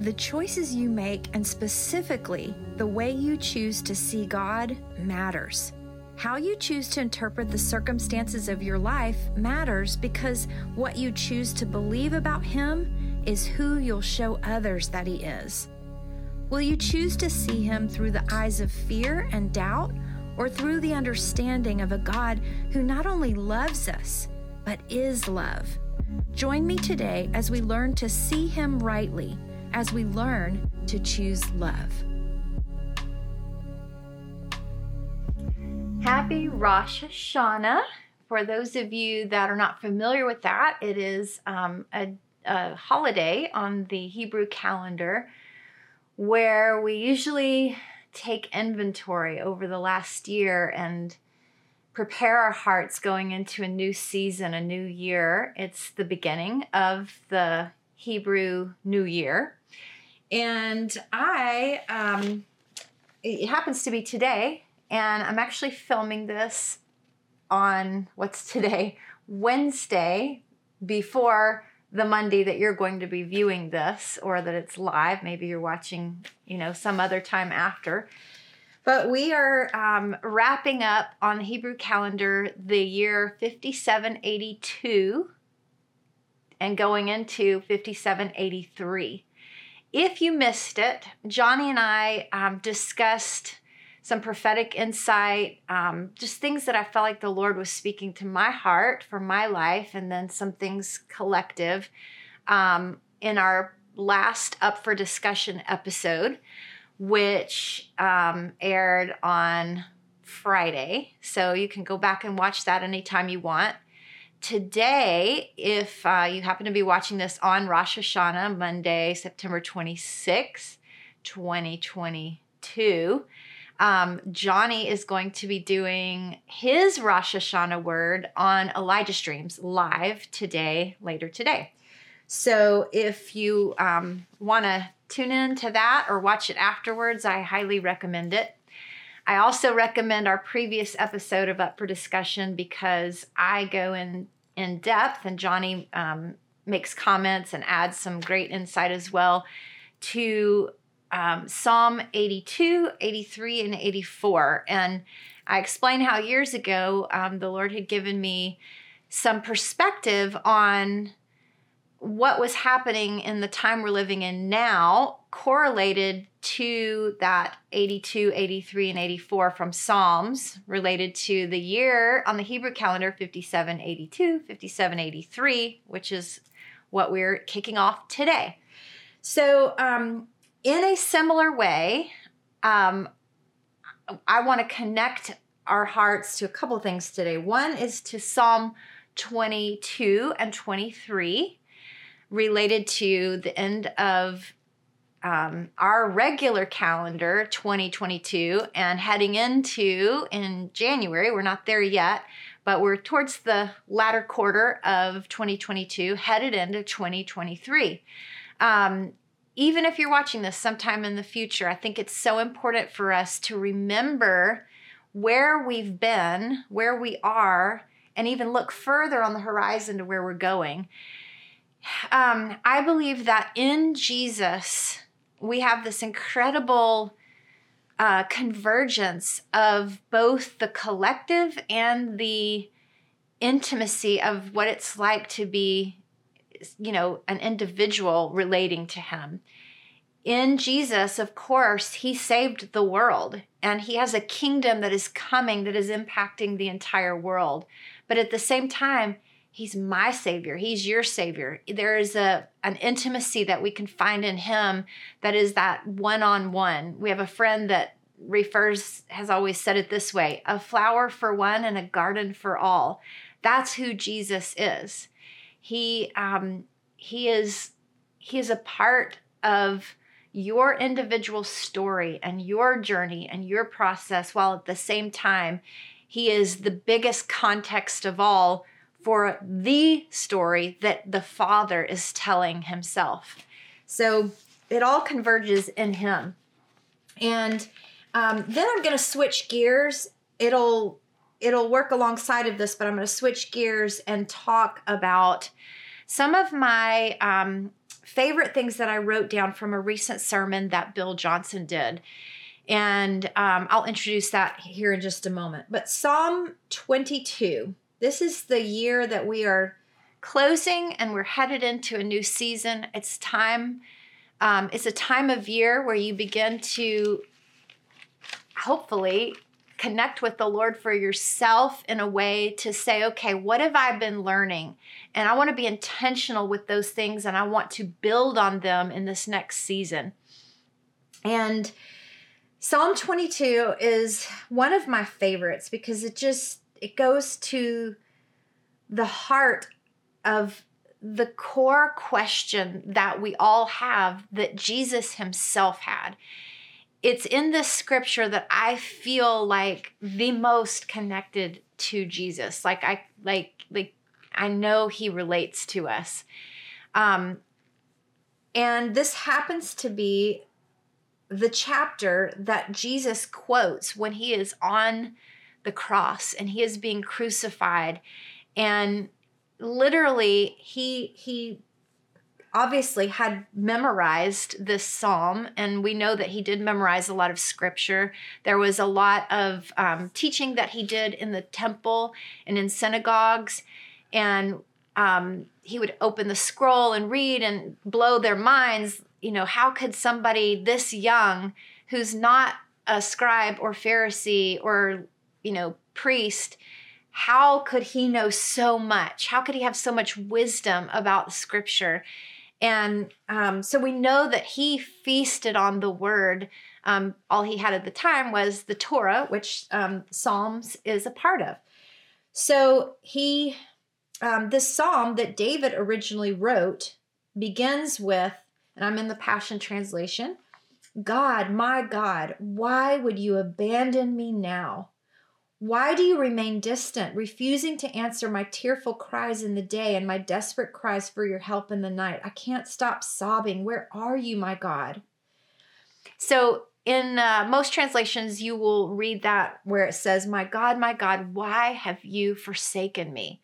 The choices you make, and specifically the way you choose to see God, matters. How you choose to interpret the circumstances of your life matters because what you choose to believe about Him is who you'll show others that He is. Will you choose to see Him through the eyes of fear and doubt, or through the understanding of a God who not only loves us, but is love? Join me today as we learn to see Him rightly, as we learn to choose love. Happy Rosh Hashanah. For those of you that are not familiar with that, it is um, a, a holiday on the Hebrew calendar where we usually take inventory over the last year and prepare our hearts going into a new season, a new year. It's the beginning of the Hebrew New Year. And I, um, it happens to be today, and I'm actually filming this on what's today, Wednesday, before the Monday that you're going to be viewing this or that it's live. Maybe you're watching, you know, some other time after. But we are um, wrapping up on the Hebrew calendar the year 5782 and going into 5783. If you missed it, Johnny and I um, discussed some prophetic insight, um, just things that I felt like the Lord was speaking to my heart for my life, and then some things collective um, in our last Up for Discussion episode, which um, aired on Friday. So you can go back and watch that anytime you want. Today, if uh, you happen to be watching this on Rosh Hashanah, Monday, September 26, 2022, um, Johnny is going to be doing his Rosh Hashanah word on Elijah Streams live today, later today. So if you um, want to tune in to that or watch it afterwards, I highly recommend it. I also recommend our previous episode of Up for Discussion because I go in in depth and Johnny um, makes comments and adds some great insight as well to um, Psalm 82, 83, and 84. And I explain how years ago um, the Lord had given me some perspective on what was happening in the time we're living in now correlated to that 82, 83, and 84 from Psalms related to the year on the Hebrew calendar 5782, 5783, which is what we're kicking off today. So, um, in a similar way, um, I want to connect our hearts to a couple things today. One is to Psalm 22 and 23, related to the end of um, our regular calendar 2022 and heading into in January. We're not there yet, but we're towards the latter quarter of 2022, headed into 2023. Um, even if you're watching this sometime in the future, I think it's so important for us to remember where we've been, where we are, and even look further on the horizon to where we're going. Um, I believe that in Jesus, we have this incredible uh, convergence of both the collective and the intimacy of what it's like to be you know, an individual relating to him. In Jesus, of course, he saved the world and he has a kingdom that is coming that is impacting the entire world. But at the same time, he's my savior. He's your savior. There is a an intimacy that we can find in him that is that one-on-one. We have a friend that refers has always said it this way a flower for one and a garden for all. That's who jesus is. He um, he is he is a part of your individual story and your journey and your process while at the same time he is the biggest context of all for the story that the father is telling himself so it all converges in him and um, then i'm going to switch gears it'll it'll work alongside of this, but I'm going to switch gears and talk about some of my um, favorite things that I wrote down from a recent sermon that Bill Johnson did. And um, I'll introduce that here in just a moment. But Psalm 22, this is the year that we are closing and we're headed into a new season. It's time, um, it's a time of year where you begin to hopefully connect with the Lord for yourself in a way to say, okay, what have I been learning? And I want to be intentional with those things and I want to build on them in this next season. And Psalm 22 is one of my favorites because it just it goes to the heart of the core question that we all have that Jesus himself had. It's in this scripture that I feel like the most connected to Jesus. Like I like like I know he relates to us. Um and this happens to be the chapter that Jesus quotes when he is on the cross and he is being crucified. And literally he he obviously had memorized this psalm and we know that he did memorize a lot of scripture. There was a lot of um, teaching that he did in the temple and in synagogues and um, he would open the scroll and read and blow their minds you know how could somebody this young who's not a scribe or pharisee or you know priest how could he know so much? How could he have so much wisdom about scripture? And um, so we know that he feasted on the word. Um, all he had at the time was the Torah, which um, Psalms is a part of. So he, um, this psalm that David originally wrote begins with, and I'm in the Passion Translation God, my God, why would you abandon me now? Why do you remain distant, refusing to answer my tearful cries in the day and my desperate cries for your help in the night? I can't stop sobbing. Where are you, my God? So, in uh, most translations, you will read that where it says, My God, my God, why have you forsaken me?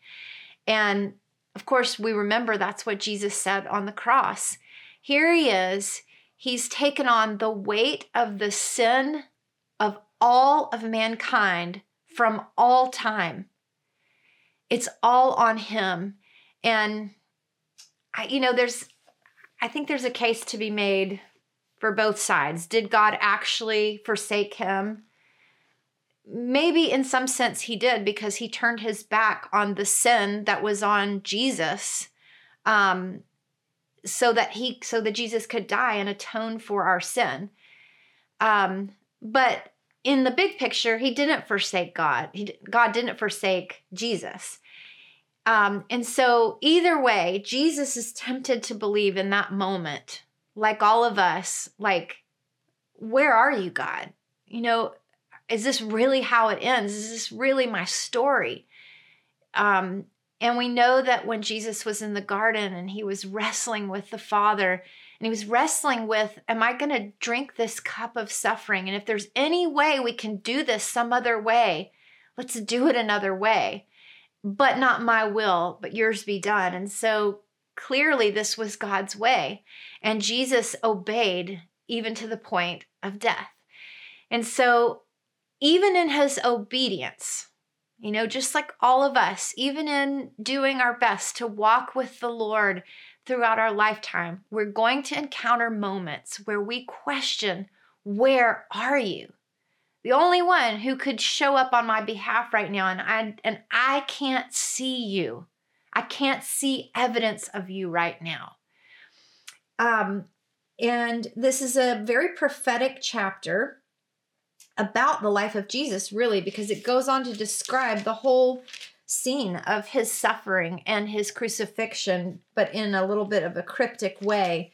And of course, we remember that's what Jesus said on the cross. Here he is, he's taken on the weight of the sin of all of mankind from all time. It's all on him. And I, you know, there's I think there's a case to be made for both sides. Did God actually forsake him? Maybe in some sense he did because he turned his back on the sin that was on Jesus. Um, so that he so that Jesus could die and atone for our sin. Um, but in the big picture, he didn't forsake God. He, God didn't forsake Jesus. Um, and so, either way, Jesus is tempted to believe in that moment, like all of us, like, where are you, God? You know, is this really how it ends? Is this really my story? Um, and we know that when Jesus was in the garden and he was wrestling with the Father, and he was wrestling with, Am I going to drink this cup of suffering? And if there's any way we can do this some other way, let's do it another way. But not my will, but yours be done. And so clearly, this was God's way. And Jesus obeyed even to the point of death. And so, even in his obedience, you know, just like all of us, even in doing our best to walk with the Lord throughout our lifetime, we're going to encounter moments where we question, Where are you? The only one who could show up on my behalf right now, and I, and I can't see you. I can't see evidence of you right now. Um, and this is a very prophetic chapter about the life of Jesus, really, because it goes on to describe the whole scene of his suffering and his crucifixion, but in a little bit of a cryptic way.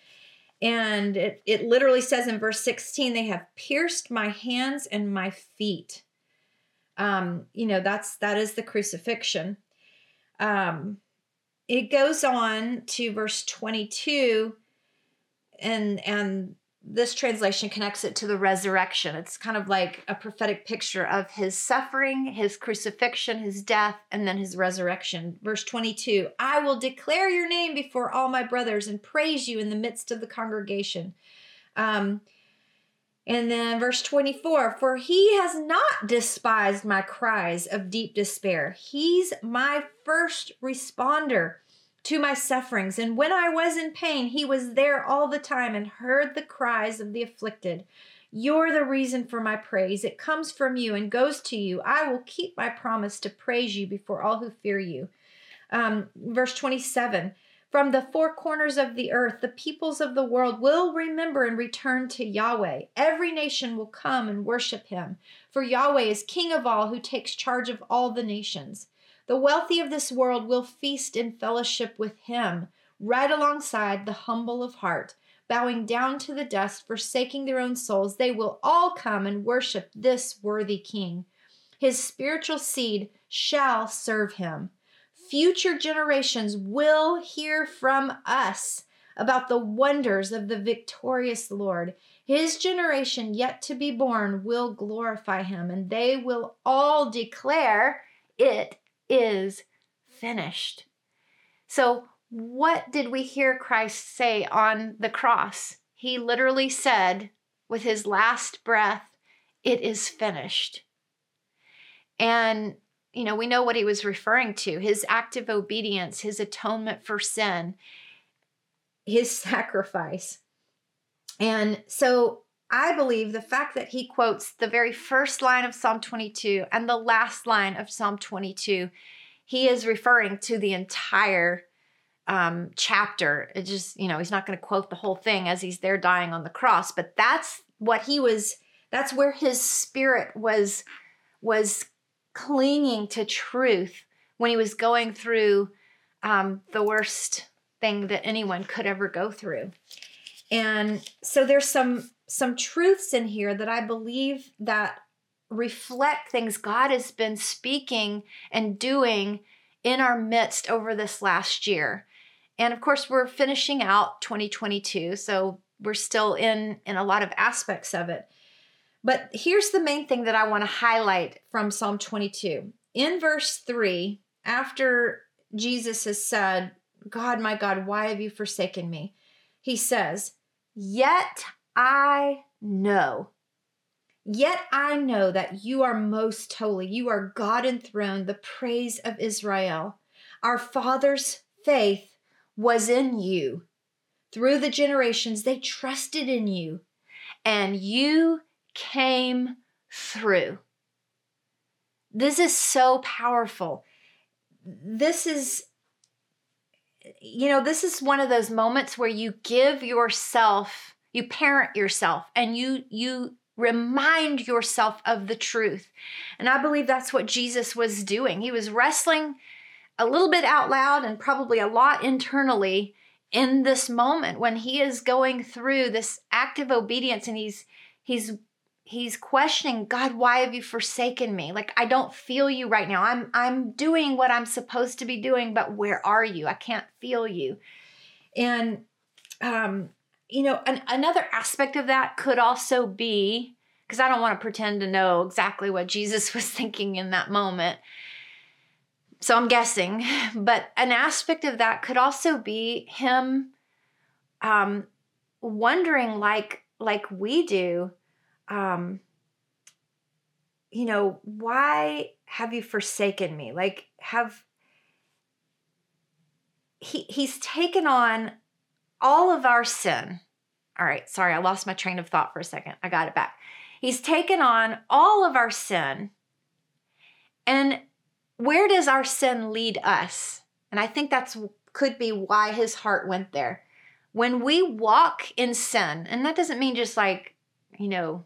And it, it literally says in verse 16, they have pierced my hands and my feet. Um, you know, that's that is the crucifixion. Um, it goes on to verse 22 and and this translation connects it to the resurrection. It's kind of like a prophetic picture of his suffering, his crucifixion, his death, and then his resurrection. Verse 22 I will declare your name before all my brothers and praise you in the midst of the congregation. Um, and then verse 24 For he has not despised my cries of deep despair. He's my first responder to my sufferings. And when I was in pain, he was there all the time and heard the cries of the afflicted. You're the reason for my praise. It comes from you and goes to you. I will keep my promise to praise you before all who fear you. Um, verse 27 From the four corners of the earth, the peoples of the world will remember and return to Yahweh. Every nation will come and worship him. For Yahweh is King of all, who takes charge of all the nations. The wealthy of this world will feast in fellowship with him, right alongside the humble of heart, bowing down to the dust, forsaking their own souls. They will all come and worship this worthy king. His spiritual seed shall serve him. Future generations will hear from us about the wonders of the victorious Lord. His generation yet to be born will glorify him, and they will all declare it is finished. So, what did we hear Christ say on the cross? He literally said, with his last breath, It is finished. And, you know, we know what he was referring to his active obedience, his atonement for sin, his sacrifice. And so I believe the fact that he quotes the very first line of Psalm 22 and the last line of Psalm 22, he is referring to the entire um, chapter. It just, you know, he's not going to quote the whole thing as he's there dying on the cross, but that's what he was, that's where his spirit was, was clinging to truth when he was going through um, the worst thing that anyone could ever go through. And so there's some some truths in here that I believe that reflect things God has been speaking and doing in our midst over this last year. And of course, we're finishing out 2022, so we're still in in a lot of aspects of it. But here's the main thing that I want to highlight from Psalm 22. In verse 3, after Jesus has said, God, my God, why have you forsaken me? He says, Yet I know. Yet I know that you are most holy. You are God enthroned, the praise of Israel. Our fathers' faith was in you. Through the generations, they trusted in you, and you came through. This is so powerful. This is you know, this is one of those moments where you give yourself you parent yourself and you you remind yourself of the truth. And i believe that's what jesus was doing. He was wrestling a little bit out loud and probably a lot internally in this moment when he is going through this active obedience and he's he's he's questioning god why have you forsaken me? Like i don't feel you right now. I'm i'm doing what i'm supposed to be doing but where are you? I can't feel you. And um you know, an, another aspect of that could also be because I don't want to pretend to know exactly what Jesus was thinking in that moment. So I'm guessing, but an aspect of that could also be him um, wondering, like like we do, um, you know, why have you forsaken me? Like have he he's taken on all of our sin. All right, sorry, I lost my train of thought for a second. I got it back. He's taken on all of our sin. And where does our sin lead us? And I think that's could be why his heart went there. When we walk in sin, and that doesn't mean just like, you know,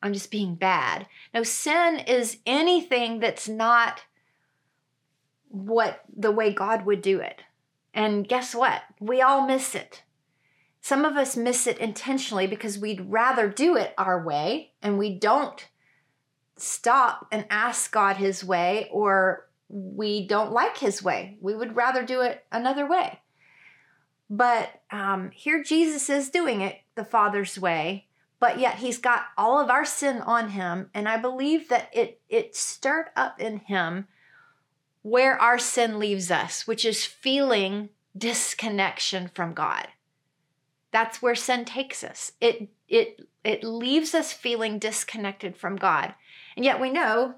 I'm just being bad. No, sin is anything that's not what the way God would do it. And guess what? We all miss it. Some of us miss it intentionally because we'd rather do it our way and we don't stop and ask God his way or we don't like his way. We would rather do it another way. But um, here Jesus is doing it the Father's way, but yet he's got all of our sin on him. And I believe that it, it stirred up in him where our sin leaves us, which is feeling disconnection from God. That's where sin takes us. It it it leaves us feeling disconnected from God. And yet we know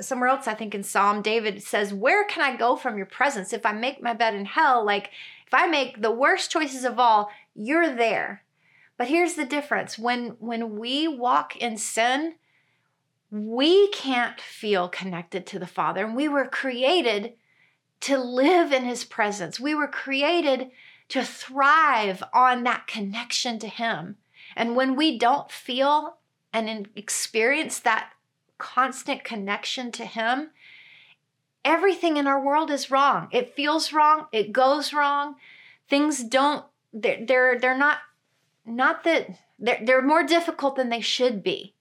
somewhere else I think in Psalm David says, "Where can I go from your presence if I make my bed in hell?" Like if I make the worst choices of all, you're there. But here's the difference. When when we walk in sin, we can't feel connected to the Father. And we were created to live in His presence. We were created to thrive on that connection to Him. And when we don't feel and experience that constant connection to Him, everything in our world is wrong. It feels wrong. It goes wrong. Things don't. They're they're, they're not. Not that they're, they're more difficult than they should be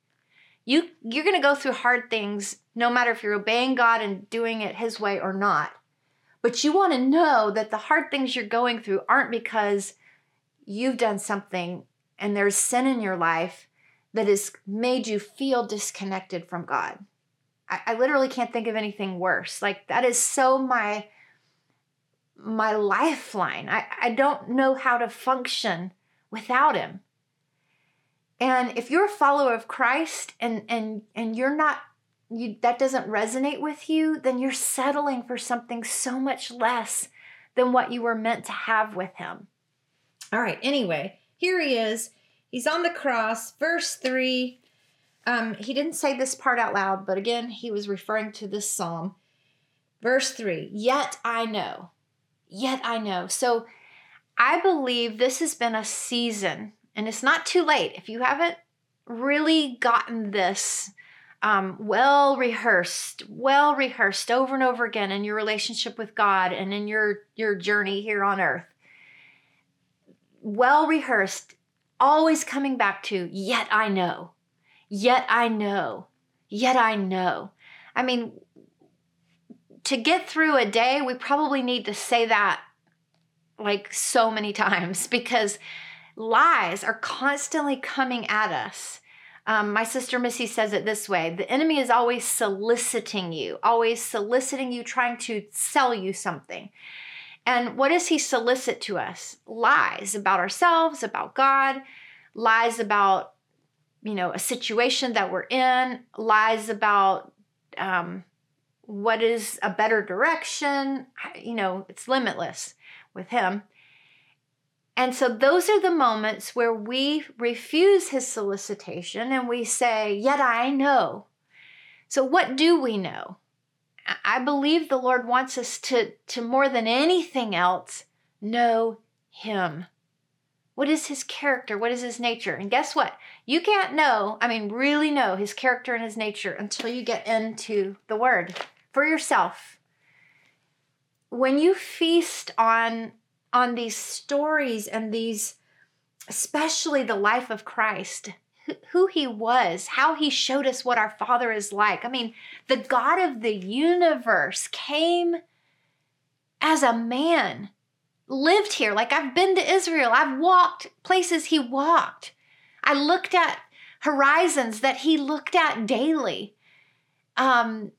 you you're to go through hard things no matter if you're obeying God and doing it his way or not. But you want to know that the hard things you're going through aren't because you've done something and there's sin in your life that has made you feel disconnected from God. I, I literally can't think of anything worse. Like that is so my my lifeline. I, I don't know how to function without him. And if you're a follower of Christ and and and you're not you that doesn't resonate with you, then you're settling for something so much less than what you were meant to have with him. All right, anyway, here he is. He's on the cross, verse 3. Um, he didn't say this part out loud, but again, he was referring to this psalm. Verse 3 Yet I know, yet I know. So I believe this has been a season and it's not too late. If you haven't really gotten this um, well rehearsed, well rehearsed over and over again in your relationship with God and in your, your journey here on earth, well rehearsed, always coming back to, yet I know, yet I know, yet I know. I mean, to get through a day, we probably need to say that like so many times because lies are constantly coming at us. Um, my sister Missy says it this way the enemy is always soliciting you, always soliciting you, trying to sell you something. And what does he solicit to us? Lies about ourselves, about God, lies about, you know, a situation that we're in, lies about um, what is a better direction. You know, it's limitless with him. And so those are the moments where we refuse his solicitation and we say, Yet I know. So, what do we know? I believe the Lord wants us to, to more than anything else, know him. What is his character? What is his nature? And guess what? You can't know, I mean, really know his character and his nature until you get into the word for yourself. When you feast on on these stories and these, especially the life of Christ, who he was, how he showed us what our Father is like. I mean, the God of the universe came as a man, lived here. Like I've been to Israel, I've walked places he walked. I looked at horizons that he looked at daily. Um,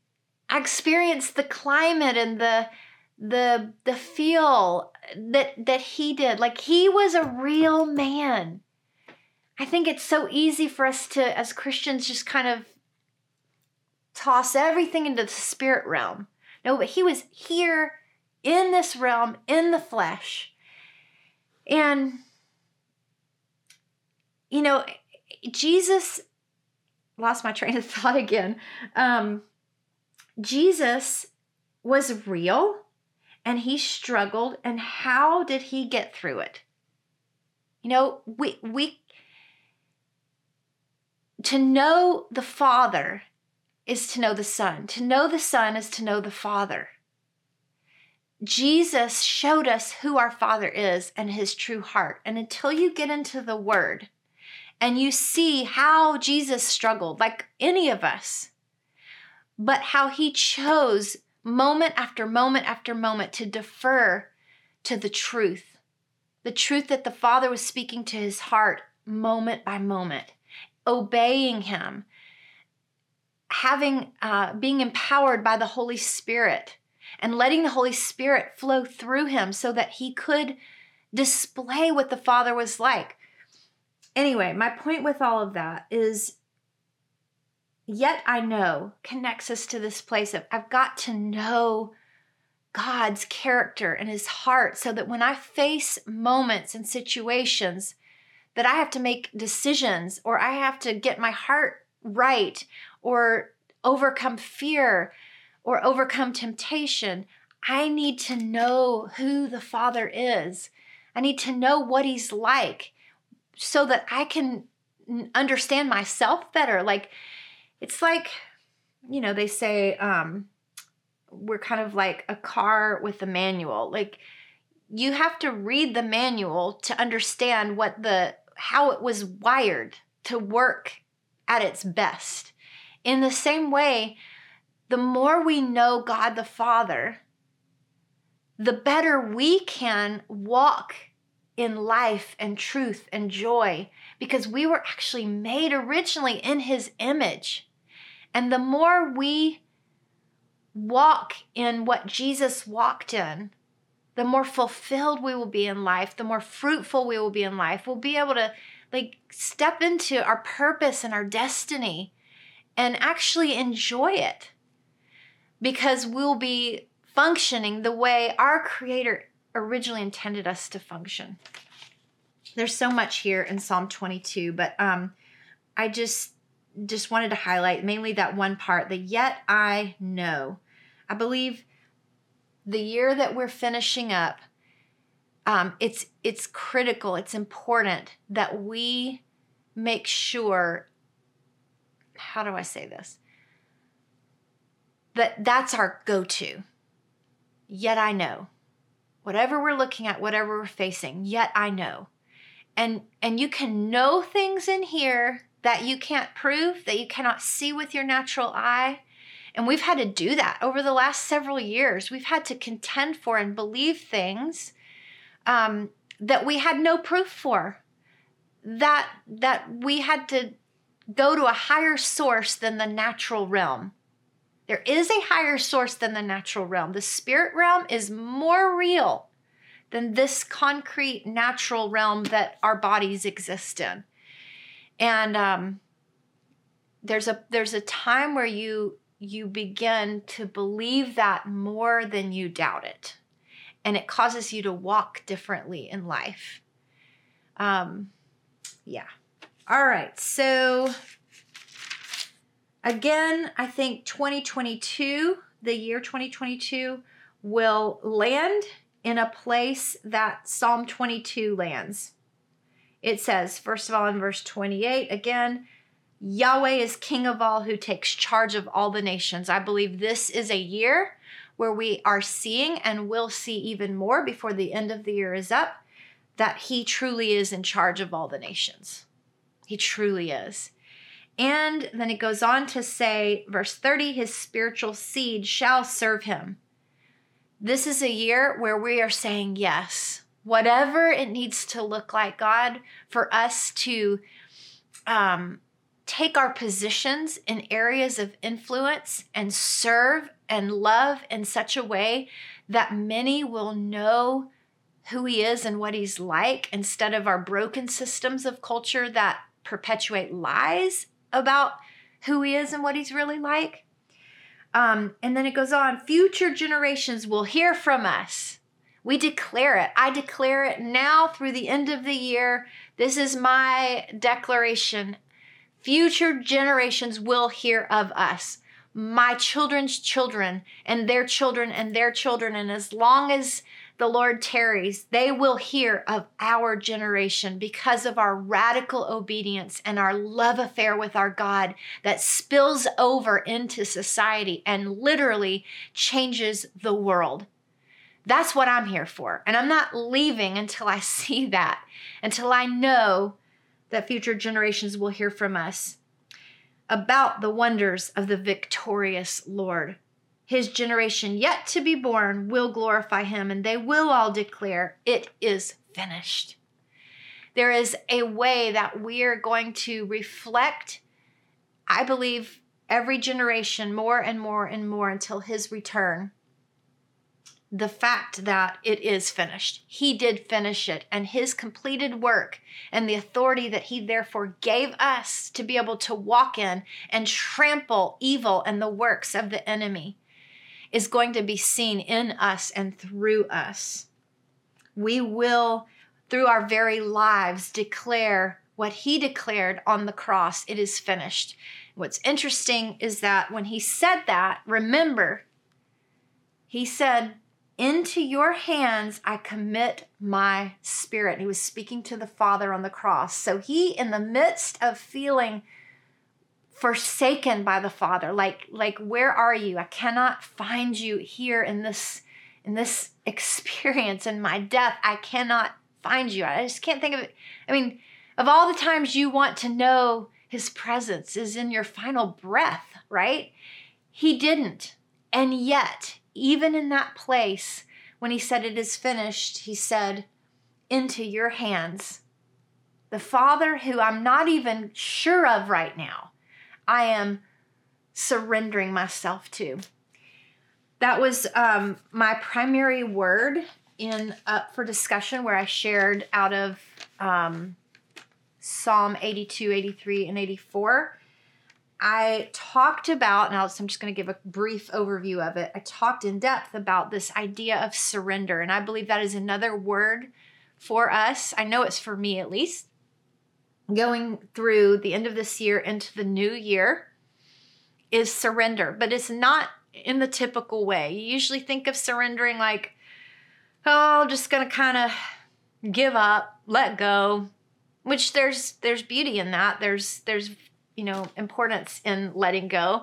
I experienced the climate and the the the feel that that he did. Like he was a real man. I think it's so easy for us to as christians just kind of toss everything into the spirit realm. No but he was here in this realm in the flesh. And you know jesus lost my train of thought again. Um jesus was real and he struggled and how did he get through it? You know we we to know the father is to know the son. To know the son is to know the father. Jesus showed us who our father is and his true heart. And until you get into the word and you see how jesus struggled like any of us but how he chose moment after moment after moment to defer to the truth the truth that the Father was speaking to his heart moment by moment, obeying him, having uh, being empowered by the Holy Spirit, and letting the Holy Spirit flow through him so that he could display what the Father was like. Anyway, my point with all of that is yet I know connects us to this place of I've got to know God's character and his heart so that when I face moments and situations that I have to make decisions or I have to get my heart right or overcome fear or overcome temptation, I need to know who the Father is. I need to know what he's like so that I can understand myself better. Like, it's like, you know, they say um, we're kind of like a car with a manual. Like, you have to read the manual to understand what the how it was wired to work at its best. In the same way, the more we know God the Father, the better we can walk in life and truth and joy because we were actually made originally in his image. And the more we walk in what Jesus walked in, the more fulfilled we will be in life, the more fruitful we will be in life. We'll be able to like step into our purpose and our destiny and actually enjoy it because we'll be functioning the way our creator originally intended us to function. There's so much here in Psalm 22, but um, I just just wanted to highlight mainly that one part, the yet I know. I believe the year that we're finishing up, um, it's it's critical, it's important that we make sure. How do I say this? That that's our go-to. Yet I know whatever we're looking at, whatever we're facing, yet I know. And and you can know things in here that you can't prove, that you cannot see with your natural eye. And we've had to do that over the last several years. We've had to contend for and believe things um, that we had no proof for. That that we had to go to a higher source than the natural realm there is a higher source than the natural realm. The spirit realm is more real than this concrete natural realm that our bodies exist in. And um, there's a there's a time where you you begin to believe that more than you doubt it, and it causes you to walk differently in life. Um, yeah. All right. So Again, I think 2022, the year 2022, will land in a place that Psalm 22 lands. It says, first of all, in verse 28, again, Yahweh is king of all who takes charge of all the nations. I believe this is a year where we are seeing and will see even more before the end of the year is up that he truly is in charge of all the nations. He truly is. And then it goes on to say, verse 30, his spiritual seed shall serve him. This is a year where we are saying yes, whatever it needs to look like, God, for us to um, take our positions in areas of influence and serve and love in such a way that many will know who he is and what he's like instead of our broken systems of culture that perpetuate lies about who he is and what he's really like. Um, and then it goes on future generations will hear from us. We declare it. I declare it now through the end of the year. This is my declaration. Future generations will hear of us. My children's children and their children and their children. And as long as the Lord tarries, they will hear of our generation because of our radical obedience and our love affair with our God that spills over into society and literally changes the world. That's what I'm here for. And I'm not leaving until I see that, until I know that future generations will hear from us about the wonders of the victorious Lord his generation yet to be born will glorify him, and they will all declare, It is finished. There is a way that we're going to reflect, I believe, every generation more and more and more until his return the fact that it is finished. He did finish it, and his completed work and the authority that he therefore gave us to be able to walk in and trample evil and the works of the enemy is going to be seen in us and through us. We will, through our very lives, declare what he declared on the cross it is finished. What's interesting is that when he said that, remember, he said, into your hands I commit my spirit. He was speaking to the Father on the cross. So he, in the midst of feeling forsaken by the Father, like, like, where are you? I cannot find you here in this, in this experience in my death. I cannot find you. I just can't think of it. I mean, of all the times you want to know his presence is in your final breath, right? He didn't. And yet, even in that place, when he said, It is finished, he said, Into your hands. The Father, who I'm not even sure of right now, I am surrendering myself to. That was um, my primary word in Up for Discussion, where I shared out of um, Psalm 82, 83, and 84. I talked about, now I'm just going to give a brief overview of it. I talked in depth about this idea of surrender, and I believe that is another word for us. I know it's for me at least. Going through the end of this year into the new year is surrender, but it's not in the typical way. You usually think of surrendering like, oh, just going to kind of give up, let go, which there's there's beauty in that. There's there's you know, importance in letting go.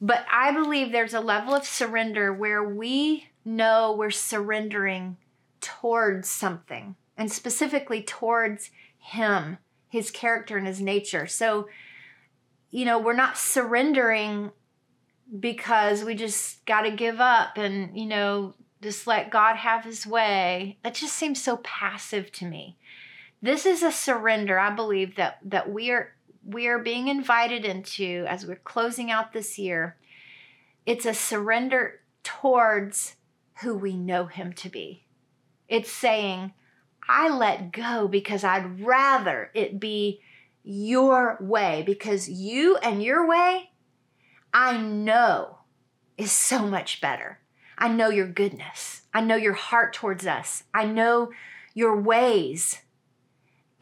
But I believe there's a level of surrender where we know we're surrendering towards something and specifically towards Him, His character, and His nature. So, you know, we're not surrendering because we just got to give up and, you know, just let God have His way. That just seems so passive to me. This is a surrender, I believe, that, that we are we are being invited into as we're closing out this year. It's a surrender towards who we know Him to be. It's saying, I let go because I'd rather it be your way because you and your way, I know is so much better. I know your goodness. I know your heart towards us. I know your ways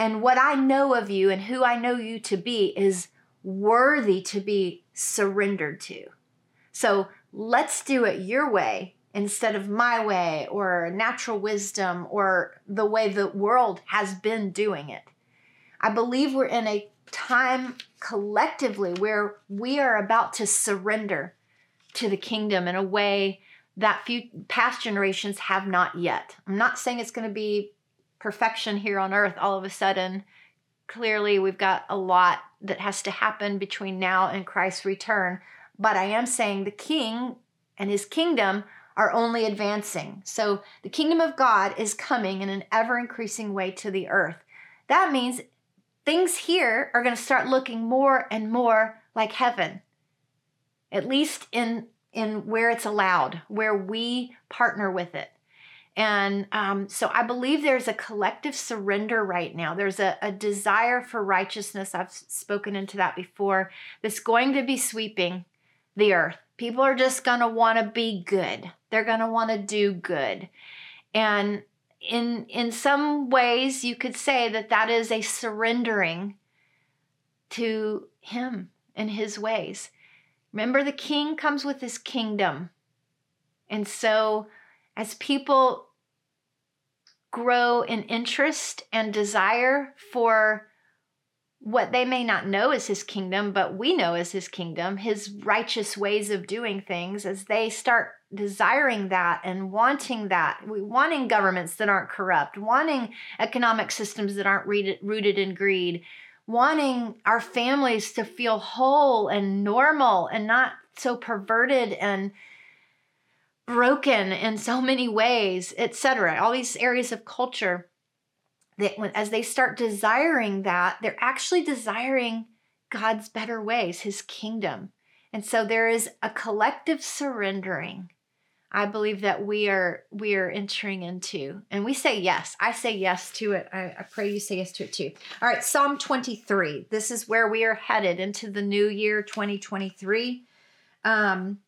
and what I know of you and who I know you to be is worthy to be surrendered to. So let's do it your way instead of my way or natural wisdom or the way the world has been doing it. I believe we're in a time collectively where we are about to surrender to the kingdom in a way that few past generations have not yet. I'm not saying it's going to be perfection here on earth all of a sudden. Clearly, we've got a lot that has to happen between now and Christ's return. But I am saying the king and his kingdom are only advancing. So the kingdom of God is coming in an ever increasing way to the earth. That means things here are going to start looking more and more like heaven. At least in in where it's allowed, where we partner with it. And um, so I believe there's a collective surrender right now. There's a, a desire for righteousness. I've spoken into that before. That's going to be sweeping the earth. People are just going to want to be good. They're going to want to do good. And in in some ways you could say that that is a surrendering to him and his ways. Remember the king comes with his kingdom. And so as people grow in interest and desire for what they may not know is his kingdom, but we know as his kingdom, his righteous ways of doing things, as they start desiring that and wanting that, we wanting governments that aren't corrupt, wanting economic systems that aren't rooted in greed, wanting our families to feel whole and normal and not so perverted and broken in so many ways, etc. All these areas of culture. that when, as they start desiring that, they're actually desiring God's better ways, his kingdom. And so there is a collective surrendering. I believe that we are we are entering into, and we say yes. I say yes to it. I, I pray you say yes to it too. All right, Psalm 23. This is where we are headed into the new year 2023. Um,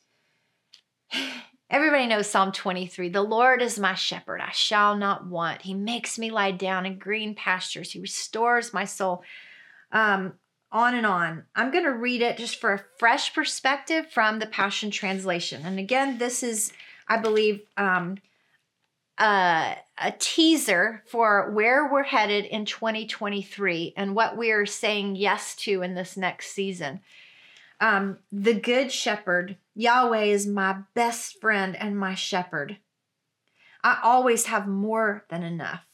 Everybody knows Psalm 23. The Lord is my shepherd, I shall not want. He makes me lie down in green pastures, He restores my soul. Um, on and on. I'm going to read it just for a fresh perspective from the Passion Translation. And again, this is, I believe, um, a, a teaser for where we're headed in 2023 and what we are saying yes to in this next season. Um, the Good Shepherd, Yahweh is my best friend and my shepherd. I always have more than enough.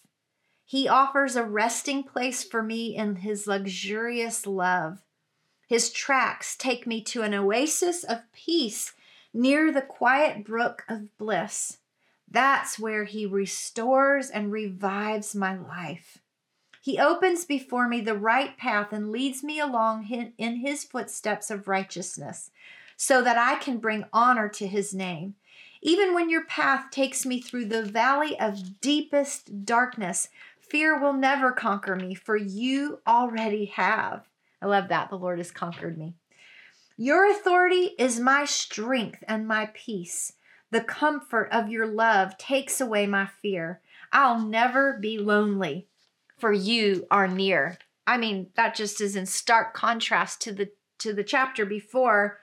He offers a resting place for me in his luxurious love. His tracks take me to an oasis of peace near the quiet brook of bliss. That's where he restores and revives my life. He opens before me the right path and leads me along in his footsteps of righteousness, so that I can bring honor to his name. Even when your path takes me through the valley of deepest darkness, fear will never conquer me, for you already have. I love that. The Lord has conquered me. Your authority is my strength and my peace. The comfort of your love takes away my fear. I'll never be lonely for you are near. I mean, that just is in stark contrast to the to the chapter before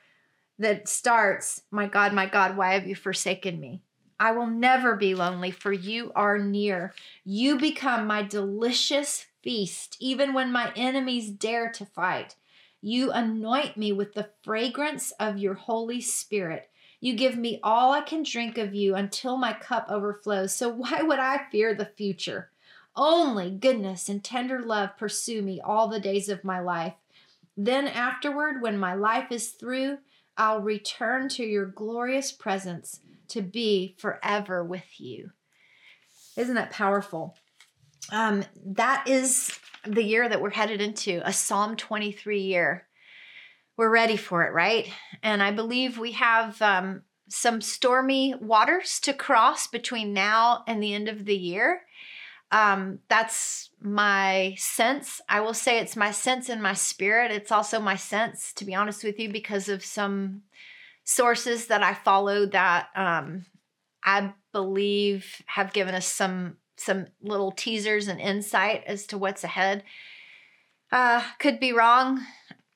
that starts, My God, my God, why have you forsaken me? I will never be lonely, for you are near. You become my delicious feast, even when my enemies dare to fight. You anoint me with the fragrance of your Holy Spirit. You give me all I can drink of you until my cup overflows. So why would I fear the future? Only goodness and tender love pursue me all the days of my life. Then, afterward, when my life is through, I'll return to your glorious presence to be forever with you. Isn't that powerful? Um, that is the year that we're headed into, a Psalm 23 year. We're ready for it, right? And I believe we have um, some stormy waters to cross between now and the end of the year. Um, that's my sense. I will say it's my sense and my spirit. It's also my sense, to be honest with you, because of some sources that I follow that um, I believe have given us some some little teasers and insight as to what's ahead. Uh, could be wrong.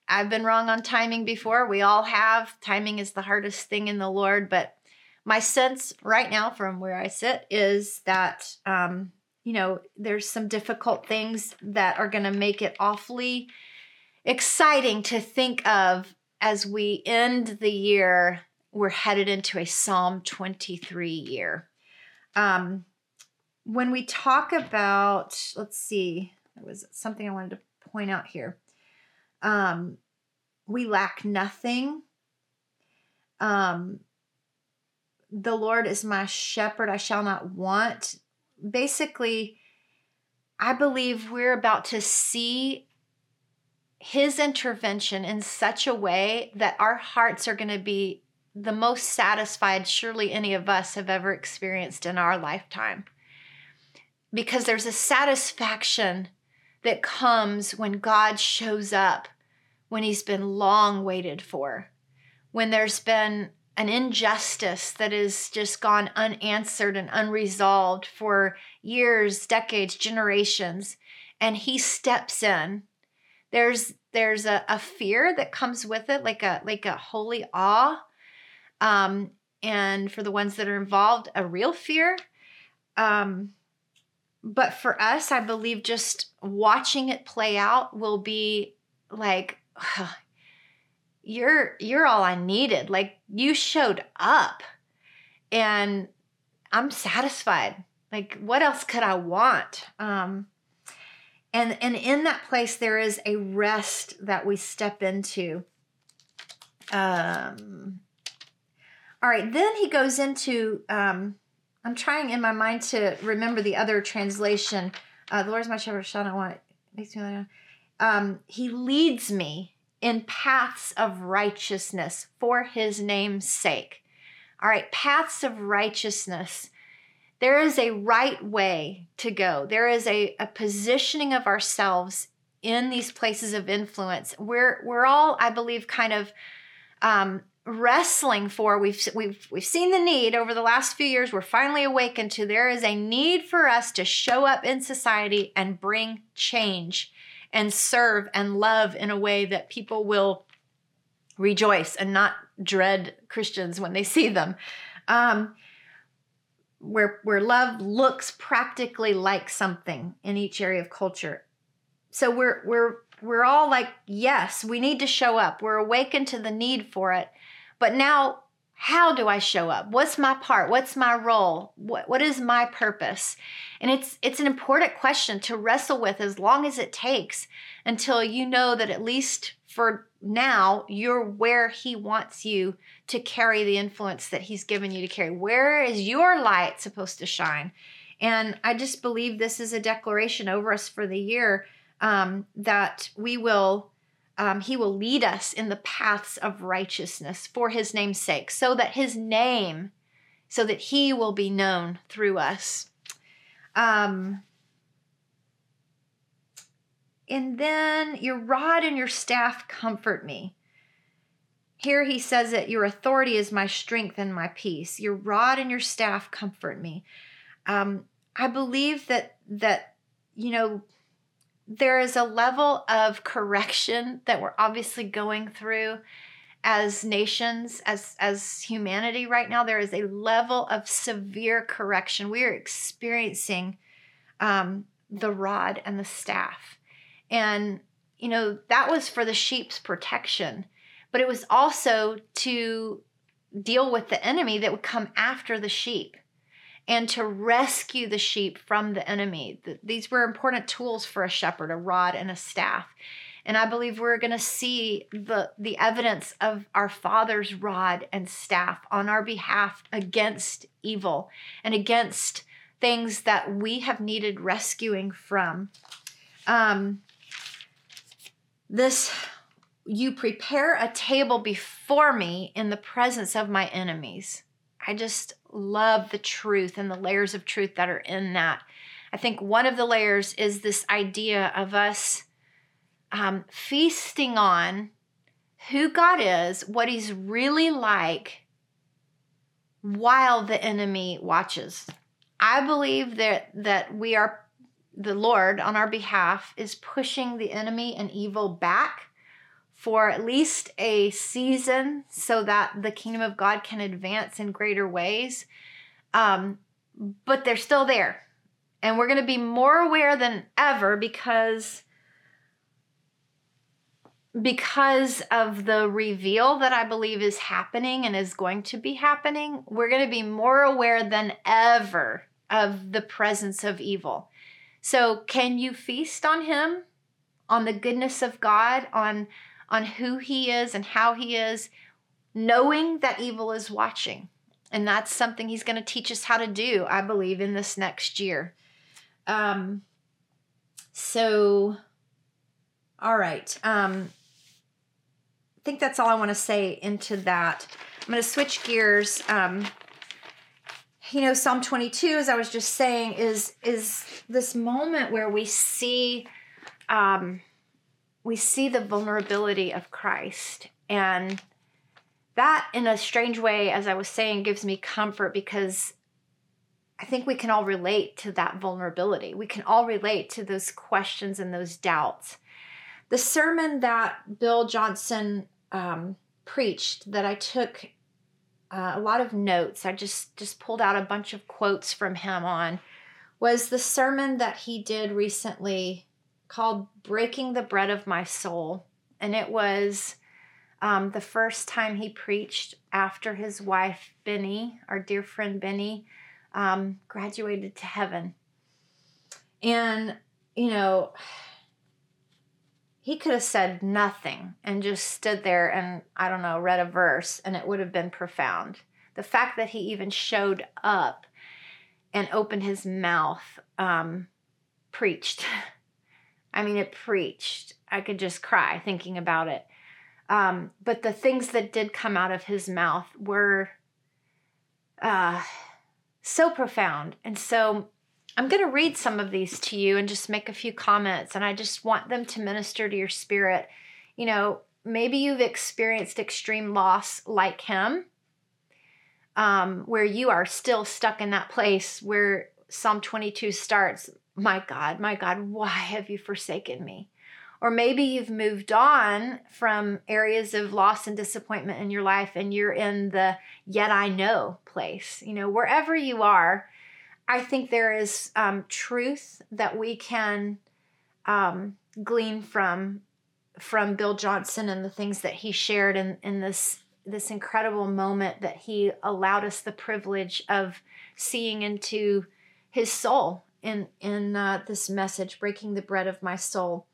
I've been wrong on timing before. We all have. Timing is the hardest thing in the Lord, but my sense right now, from where I sit, is that um, you know, there's some difficult things that are going to make it awfully exciting to think of as we end the year. We're headed into a Psalm 23 year. Um, when we talk about, let's see, there was something I wanted to point out here. Um, we lack nothing. Um, the Lord is my shepherd, I shall not want basically, I believe we're about to see his intervention in such a way that our hearts are going to be the most satisfied, surely, any of us have ever experienced in our lifetime. Because there's a satisfaction that comes when God shows up, when he's been long waited for, when there's been an injustice that has just gone unanswered and unresolved for years, decades, generations, and he steps in. There's there's a, a fear that comes with it, like a like a holy awe. Um, and for the ones that are involved, a real fear. Um, but for us, I believe just watching it play out will be like, you're you're all I needed. Like you showed up and I'm satisfied. Like what else could I want? Um and and in that place there is a rest that we step into. Um all right, then he goes into um I'm trying in my mind to remember the other translation. Uh, the Lord is my shepherd, shall not want. Makes me. Um, he leads me in paths of righteousness for his name's sake. All right, paths of righteousness. There is a right way to go. There is a, a positioning of ourselves in these places of influence. We're we're all, I believe, kind of um, wrestling for. We've we've we've seen the need over the last few years. We're finally awakened to there is a need for us to show up in society and bring change and serve and love in a way that people will rejoice and not dread Christians when they see them. Um, where where love looks practically like something in each area of culture. So we're we're we're all like, yes, we need to show up. We're awakened to the need for it. But now how do I show up? What's my part? What's my role? What, what is my purpose? And it's it's an important question to wrestle with as long as it takes until you know that at least for now you're where he wants you to carry the influence that he's given you to carry. Where is your light supposed to shine? And I just believe this is a declaration over us for the year um, that we will um, he will lead us in the paths of righteousness for his name's sake, so that his name, so that he will be known through us. Um, and then your rod and your staff comfort me. Here he says that your authority is my strength and my peace. Your rod and your staff comfort me. Um, I believe that that you know there is a level of correction that we're obviously going through as nations as as humanity right now. There is a level of severe correction. We are experiencing um, the rod and the staff. And you know that was for the sheep's protection but it was also to deal with the enemy that would come after the sheep and to rescue the sheep from the enemy. These were important tools for a shepherd, a rod and a staff. And I believe we're going to see the, the evidence of our Father's rod and staff on our behalf against evil and against things that we have needed rescuing from. Um, this, you prepare a table before me in the presence of my enemies. I just love the truth and the layers of truth that are in that. I think one of the layers is this idea of us um, feasting on who God is, what He's really like, while the enemy watches. I believe that that we are the Lord on our behalf is pushing the enemy and evil back for at least a season so that the kingdom of God can advance in greater ways. Um, but they're still there. And we're going to be more aware than ever because because of the reveal that I believe is happening and is going to be happening, we're going to be more aware than ever of the presence of evil. So, can you feast on him, on the goodness of God, on on who he is and how he is, knowing that evil is watching. And that's something he's going to teach us how to do, I believe, in this next year. Um, so, all right. Um, I think that's all I want to say into that. I'm going to switch gears. Um, you know, Psalm 22, as I was just saying, is is this moment where we see um, we see the vulnerability of Christ. And that, in a strange way, as I was saying, gives me comfort because I think we can all relate to that vulnerability. We can all relate to those questions and those doubts. The sermon that Bill Johnson um, preached, that I took uh, a lot of notes, I just just pulled out a bunch of quotes from him on, was the sermon that he did recently called Breaking the Bread of My Soul. And it was um, the first time he preached after his wife, Beni, our dear friend Beni, um, graduated to heaven. And, you know, he could have said nothing and just stood there and, I don't know, read a verse and it would have been profound. The fact that he even showed up and opened his mouth um, preached. I mean, it preached. I could just cry thinking about it. Um, but the things that did come out of his mouth were uh, so profound. And so I'm going to read some of these to you and just make a few comments. And I just want them to minister to your spirit. You know, maybe you've experienced extreme loss like him, um, where you are still stuck in that place where Psalm 22 starts My God, my God, why have you forsaken me? Or maybe you've moved on from areas of loss and disappointment in your life and you're in the yet I know place. You know, wherever you are, I think there is um, truth that we can um, glean from from Bill Johnson and the things that he shared in, in this this incredible moment that he allowed us the privilege of seeing into his soul in in uh, this message, breaking the bread of my soul.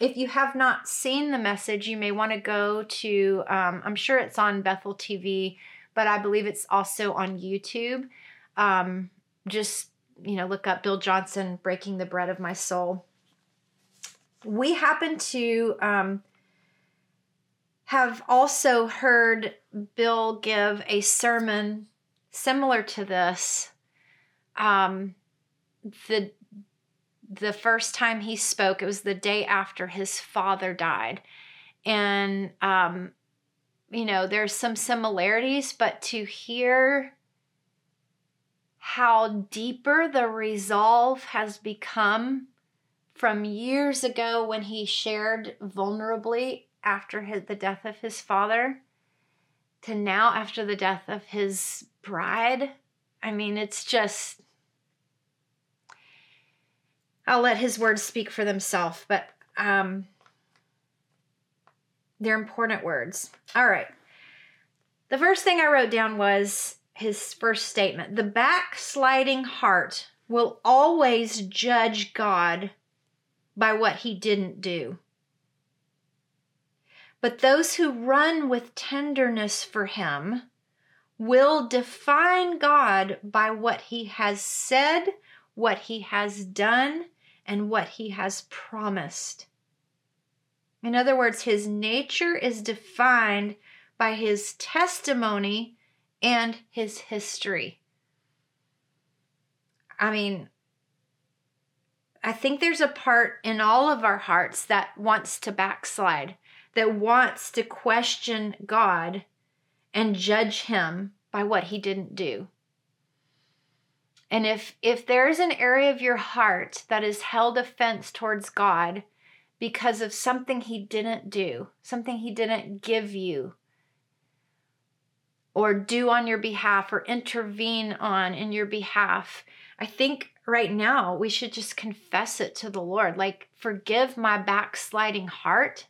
If you have not seen the message, you may want to go to. Um, I'm sure it's on Bethel TV, but I believe it's also on YouTube. Um, just you know, look up Bill Johnson, "Breaking the Bread of My Soul." We happen to um, have also heard Bill give a sermon similar to this. Um, the the first time he spoke, it was the day after his father died. And, um, you know, there's some similarities, but to hear how deeper the resolve has become from years ago when he shared vulnerably after his, the death of his father to now after the death of his bride. I mean, it's just I'll let his words speak for themselves, but um, they're important words. All right. The first thing I wrote down was his first statement The backsliding heart will always judge God by what he didn't do. But those who run with tenderness for him will define God by what he has said, what he has done, and what he has promised. In other words, his nature is defined by his testimony and his history. I mean, I think there's a part in all of our hearts that wants to backslide, that wants to question God and judge him by what he didn't do. And if if there is an area of your heart that is held offense towards God because of something he didn't do, something he didn't give you or do on your behalf or intervene on in your behalf, I think right now we should just confess it to the Lord. Like forgive my backsliding heart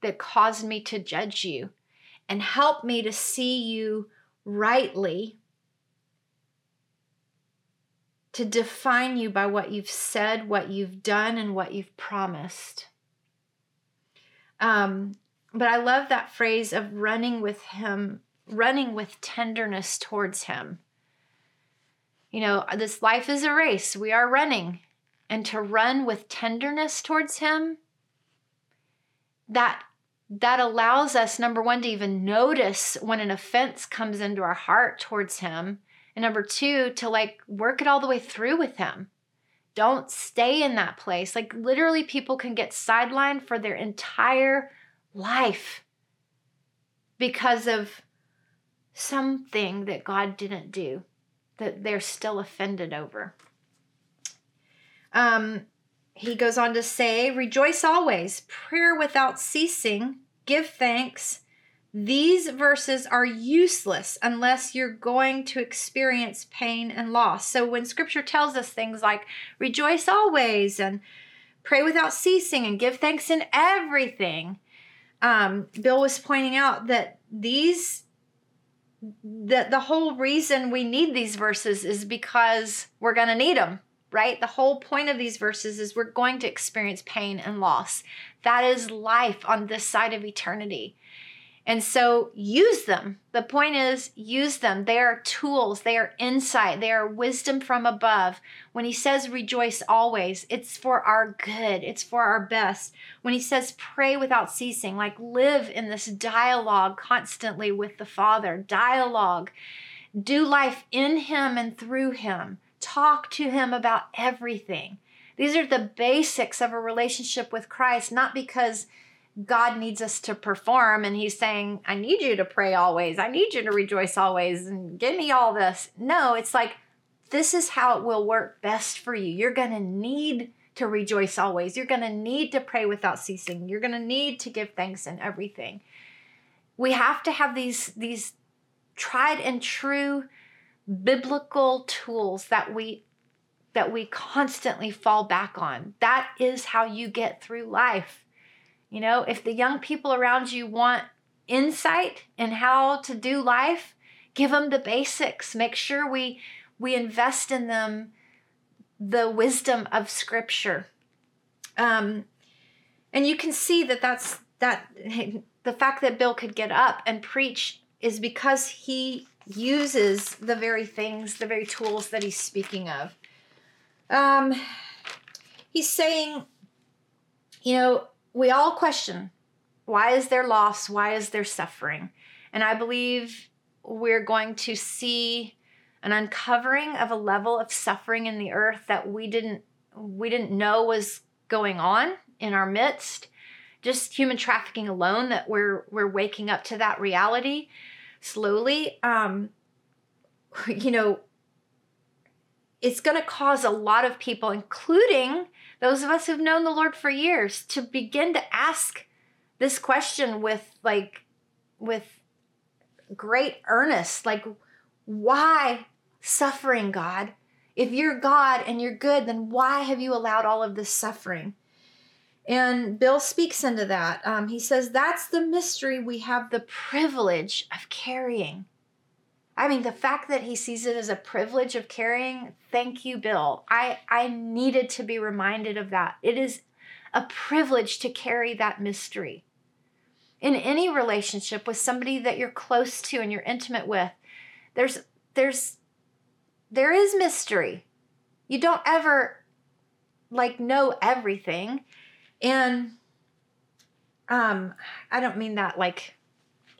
that caused me to judge you and help me to see you rightly to define you by what you've said, what you've done, and what you've promised. Um, but I love that phrase of running with Him, running with tenderness towards Him. You know, this life is a race, we are running. And to run with tenderness towards Him, that that allows us number one to even notice when an offense comes into our heart towards him and number two, to like work it all the way through with him. Don't stay in that place. Like literally, people can get sidelined for their entire life because of something that God didn't do that they're still offended over. Um, he goes on to say, Rejoice always, prayer without ceasing, give thanks these verses are useless unless you're going to experience pain and loss. So when scripture tells us things like rejoice always and pray without ceasing and give thanks in everything, um, Bill was pointing out that these that the whole reason we need these verses is because we're going to need them right? The whole point of these verses is we're going to experience pain and loss. That is life on this side of eternity. And so use them. The point is, use them. They are tools, they are insight, they are wisdom from above. When he says rejoice always, it's for our good, it's for our best. When he says pray without ceasing, like live in this dialogue constantly with the Father, dialogue. Do life in him and through him. Talk to him about everything. These are the basics of a relationship with Christ, not because God needs us to perform and he's saying, I need you to pray always. I need you to rejoice always and give me all this. No, it's like, this is how it will work best for you. You're going to need to rejoice always. You're going to need to pray without ceasing. You're going to need to give thanks in everything. We have to have these these tried and true biblical tools that we that we constantly fall back on. That is how you get through life. You know, if the young people around you want insight in how to do life, give them the basics. Make sure we we invest in them the wisdom of scripture. Um, and you can see that that's that the fact that Bill could get up and preach is because he uses the very things, the very tools that he's speaking of. Um, he's saying, you know, we all question why is there loss? Why is there suffering? And I believe we're going to see an uncovering of a level of suffering in the earth that we didn't we didn't know was going on in our midst. Just human trafficking alone that we're we're waking up to that reality slowly. Um you know, it's going to cause a lot of people including those of us who've known the Lord for years, to begin to ask this question with like, with great earnest, like, why suffering, God? If you're God and you're good, then why have you allowed all of this suffering? And Bill speaks into that. Um, he says, That's the mystery we have the privilege of carrying. I mean, the fact that he sees it as a privilege of carrying, thank you, Bill. I, I needed to be reminded of that. It is a privilege to carry that mystery. In any relationship with somebody that you're close to and you're intimate with, there's there's there is mystery. You don't ever like know everything. And um I don't mean that like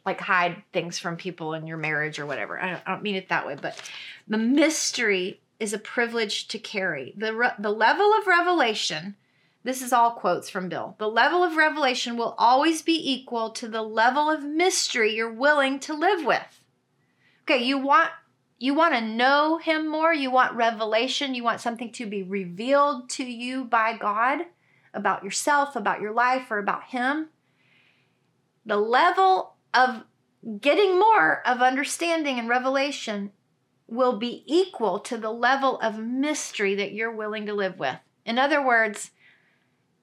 like hide things from people in your marriage or whatever. I don't, I don't mean it that way, but the mystery is a privilege to carry. The re- the level of revelation, this is all quotes from Bill. The level of revelation will always be equal to the level of mystery you're willing to live with. Okay, you want you want to know him more, you want revelation, you want something to be revealed to you by God about yourself, about your life or about him. The level of getting more of understanding and revelation will be equal to the level of mystery that you're willing to live with. In other words,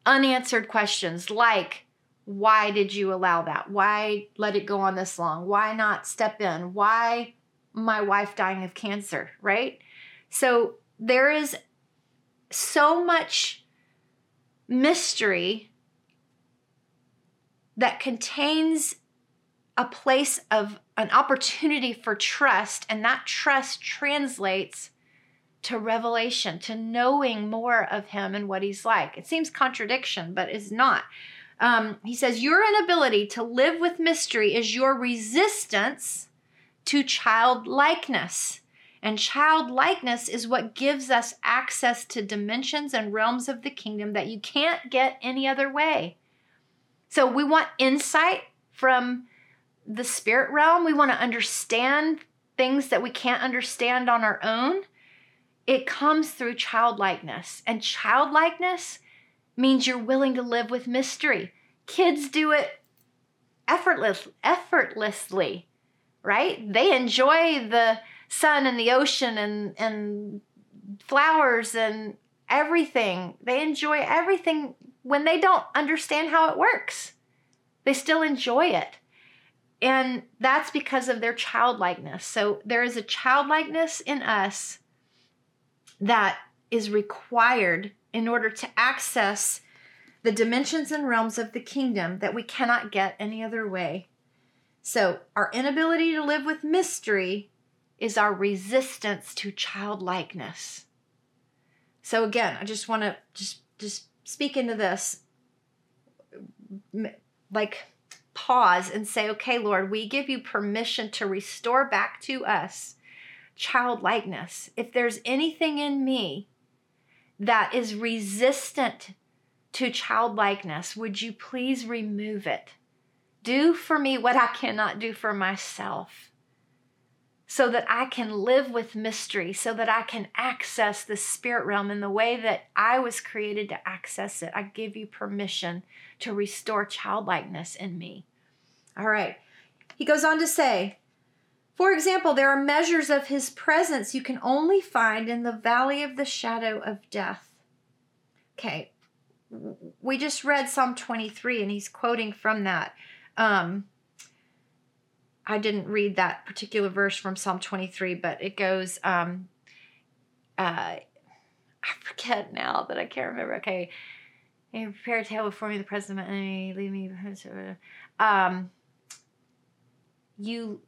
unanswered questions like, why did you allow that? Why let it go on this long? Why not step in? Why my wife dying of cancer, right? So there is so much mystery that contains a place of an opportunity for trust, and that trust translates to revelation, to knowing more of Him and what He's like. It seems contradiction, but it's not. Um, he says, Your inability to live with mystery is your resistance to childlikeness. And childlikeness is what gives us access to dimensions and realms of the kingdom that you can't get any other way. So we want insight from the spirit realm. We want to understand things that we can't understand on our own. It comes through childlikeness. And childlikeness means you're willing to live with mystery. Kids do it effortless, effortlessly, right? They enjoy the sun and the ocean and, and flowers and everything. They enjoy everything when they don't understand how it works. They still enjoy it. And that's because of their childlikeness. So there is a childlikeness in us that is required in order to access the dimensions and realms of the kingdom that we cannot get any other way. So, our inability to live with mystery is our resistance to childlikeness. So again, I just want to just just speak into this like pause and say, "Okay, Lord, we give you permission to restore back to us childlikeness. If there's anything in me that is resistant to childlikeness, would you please remove it? Do for me what I cannot do for myself so that I can live with mystery, so that I can access the spirit realm in the way that I was created to access it. I give you permission to restore childlikeness in me. All right. He goes on to say, for example, there are measures of his presence you can only find in the valley of the shadow of death. Okay, we just read Psalm 23 and he's quoting from that. Um, I didn't read that particular verse from Psalm 23, but it goes, um, uh, I forget now that I can't remember. Okay. And prepare a table before me, the presence of my enemy, leave me. Um, you,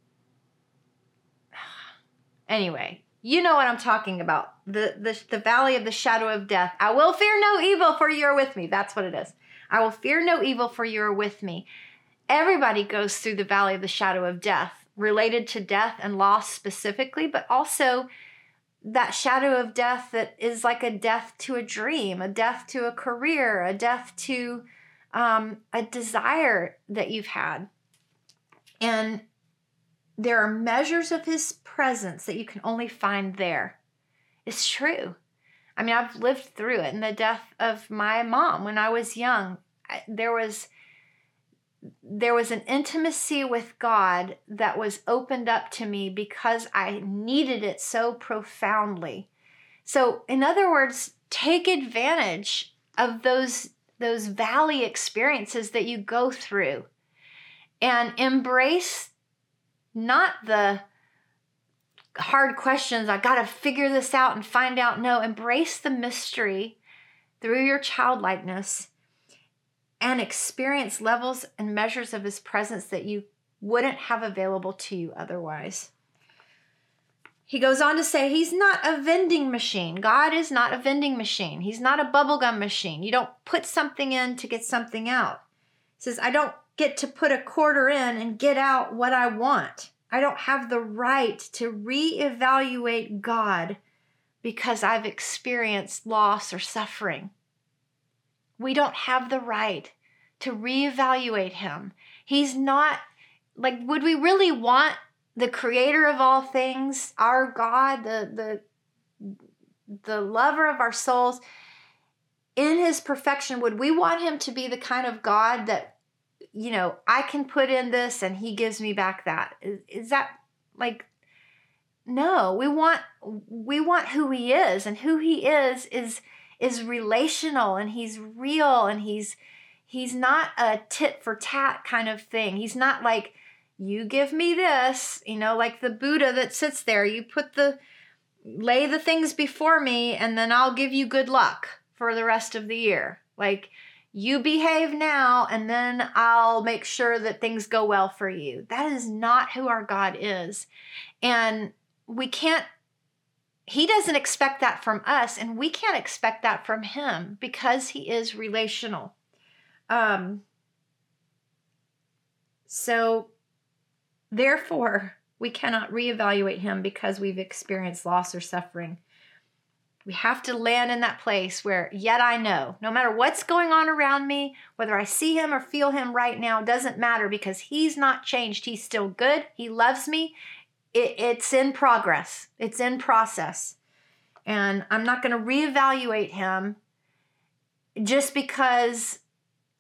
anyway, you know what I'm talking about. The, the, the valley of the shadow of death. I will fear no evil, for you are with me. That's what it is. I will fear no evil, for you are with me. Everybody goes through the valley of the shadow of death, related to death and loss specifically, but also that shadow of death that is like a death to a dream, a death to a career, a death to um, a desire that you've had. And there are measures of his presence that you can only find there. It's true. I mean, I've lived through it. In the death of my mom when I was young, there was there was an intimacy with God that was opened up to me because I needed it so profoundly. So, in other words, take advantage of those those valley experiences that you go through and embrace not the hard questions, I got to figure this out and find out. No, embrace the mystery through your childlikeness and experience levels and measures of his presence that you wouldn't have available to you otherwise. He goes on to say he's not a vending machine. God is not a vending machine. He's not a bubblegum machine. You don't put something in to get something out. He says, I don't get to put a quarter in and get out what I want. I don't have the right to reevaluate God because I've experienced loss or suffering. We don't have the right to reevaluate him. He's not like would we really want the creator of all things, our God, the the the lover of our souls in his perfection would we want him to be the kind of God that you know, I can put in this and he gives me back that. Is, is that like no, we want we want who he is and who he is is is relational and he's real and he's he's not a tit for tat kind of thing. He's not like you give me this, you know, like the Buddha that sits there. You put the lay the things before me and then I'll give you good luck for the rest of the year. Like you behave now and then I'll make sure that things go well for you. That is not who our God is. And we can't he doesn't expect that from us, and we can't expect that from him because he is relational. Um, so, therefore, we cannot reevaluate him because we've experienced loss or suffering. We have to land in that place where, yet I know, no matter what's going on around me, whether I see him or feel him right now, doesn't matter because he's not changed. He's still good. He loves me it, it's in progress, it's in process. And I'm not going to reevaluate him just because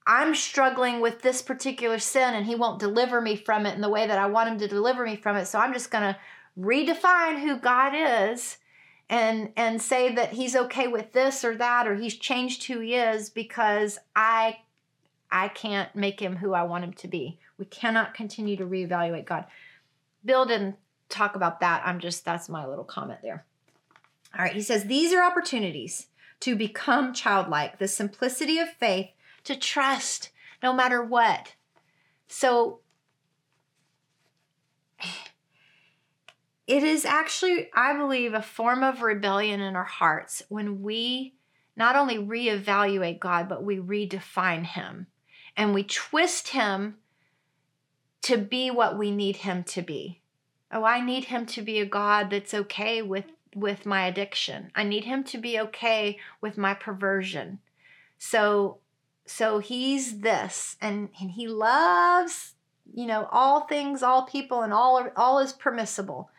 I'm struggling with this particular sin and he won't deliver me from it in the way that I want him to deliver me from it. So I'm just going to redefine who God is and and say that he's okay with this or that or he's changed who he is because I I can't make him who I want him to be. We cannot continue to reevaluate God. Bill didn't talk about that. I'm just, that's my little comment there. All right, he says, These are opportunities to become childlike, the simplicity of faith, to trust no matter what. So it is actually, I believe, a form of rebellion in our hearts when we not only reevaluate God, but we redefine Him and we twist Him to be what we need Him to be. Oh, I need Him to be a God that's okay with, with my addiction. I need Him to be okay with my perversion. So, so He's this, and, and He loves, you know, all things, all people, and all, all is permissible.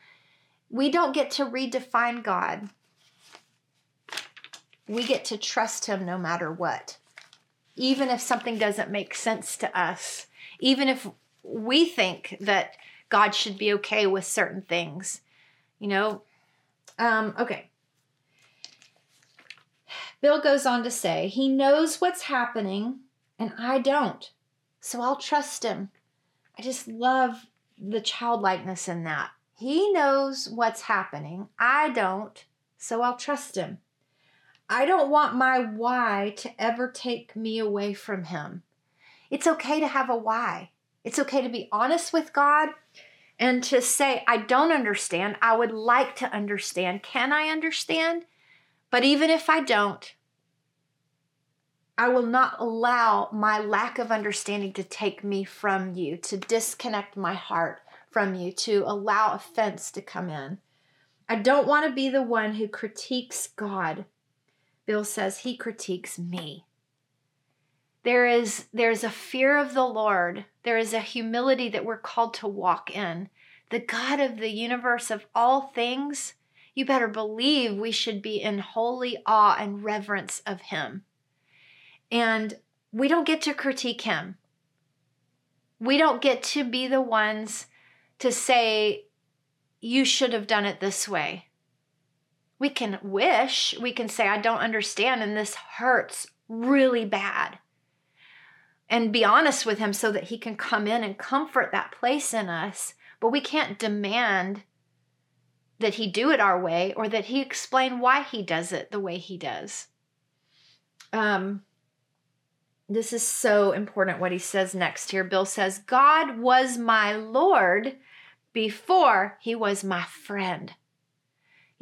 We don't get to redefine God we get to trust him no matter what. Even if something doesn't make sense to us, even if we think that God should be okay with certain things, you know. Um, okay. Bill goes on to say, He knows what's happening, and I don't. So I'll trust Him. I just love the childlikeness in that. He knows what's happening. I don't. So I'll trust Him. I don't want my why to ever take me away from Him. It's okay to have a why. It's okay to be honest with God and to say, I don't understand. I would like to understand. Can I understand? But even if I don't, I will not allow my lack of understanding to take me from you, to disconnect my heart from you, to allow offense to come in. I don't want to be the one who critiques God Bill says he critiques me. There is there's a fear of the Lord. There is a humility that we're called to walk in. The God of the universe of all things, you better believe we should be in holy awe and reverence of him. And we don't get to critique him. We don't get to be the ones to say, you should have done it this way. We can wish, we can say, I don't understand, and this hurts really bad. And be honest with Him so that He can come in and comfort that place in us. But we can't demand that He do it our way or that He explain why He does it the way He does. Um, this is so important what he says next here. Bill says, God was my Lord before he was my friend.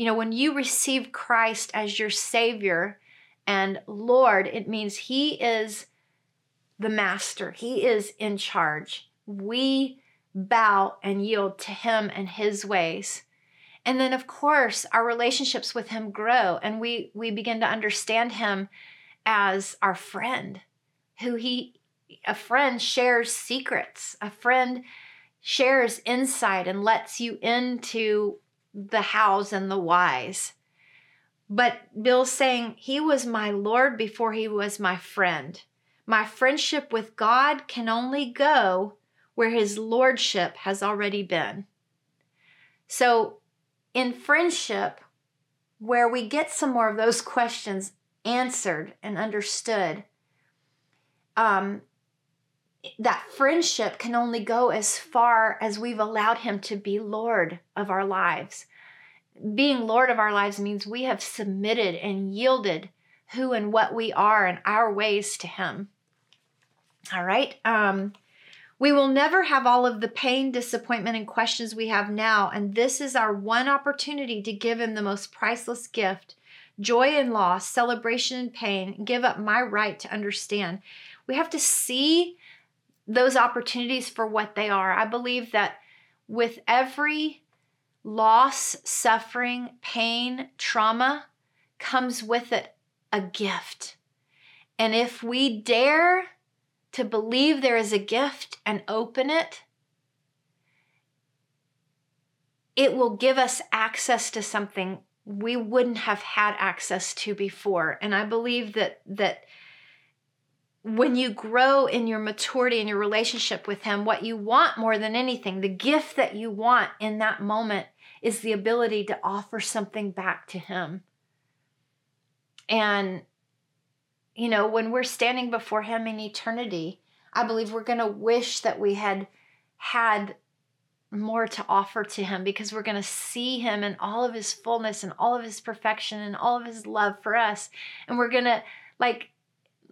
You know, when you receive Christ as your Savior and Lord, it means He is the master, He is in charge. We bow and yield to Him and His ways. And then, of course, our relationships with Him grow and we, we begin to understand Him as our friend, who He, a friend shares secrets, a friend shares insight and lets you into the hows and the whys. But Bill's saying he was my Lord before he was my friend. My friendship with God can only go where his lordship has already been. So, in friendship, where we get some more of those questions answered and understood, um, that friendship can only go as far as we've allowed Him to be Lord of our lives. Being Lord of our lives means we have submitted and yielded who and what we are and our ways to Him. All right. Um, we will never have all of the pain, disappointment, and questions we have now. And this is our one opportunity to give Him the most priceless gift joy and loss, celebration and pain, give up my right to understand. We have to see those opportunities for what they are. I believe that with every loss, suffering, pain, trauma comes with it a gift. And if we dare to believe there is a gift and open it, it will give us access to something we wouldn't have had access to before. And I believe that that when you grow in your maturity in your relationship with Him, what you want more than anything, the gift that you want in that moment is the ability to offer something back to Him. And, you know, when we're standing before Him in eternity, I believe we're going to wish that we had had more to offer to Him because we're going to see Him in all of His fullness and all of His perfection and all of His love for us. And we're going to, like,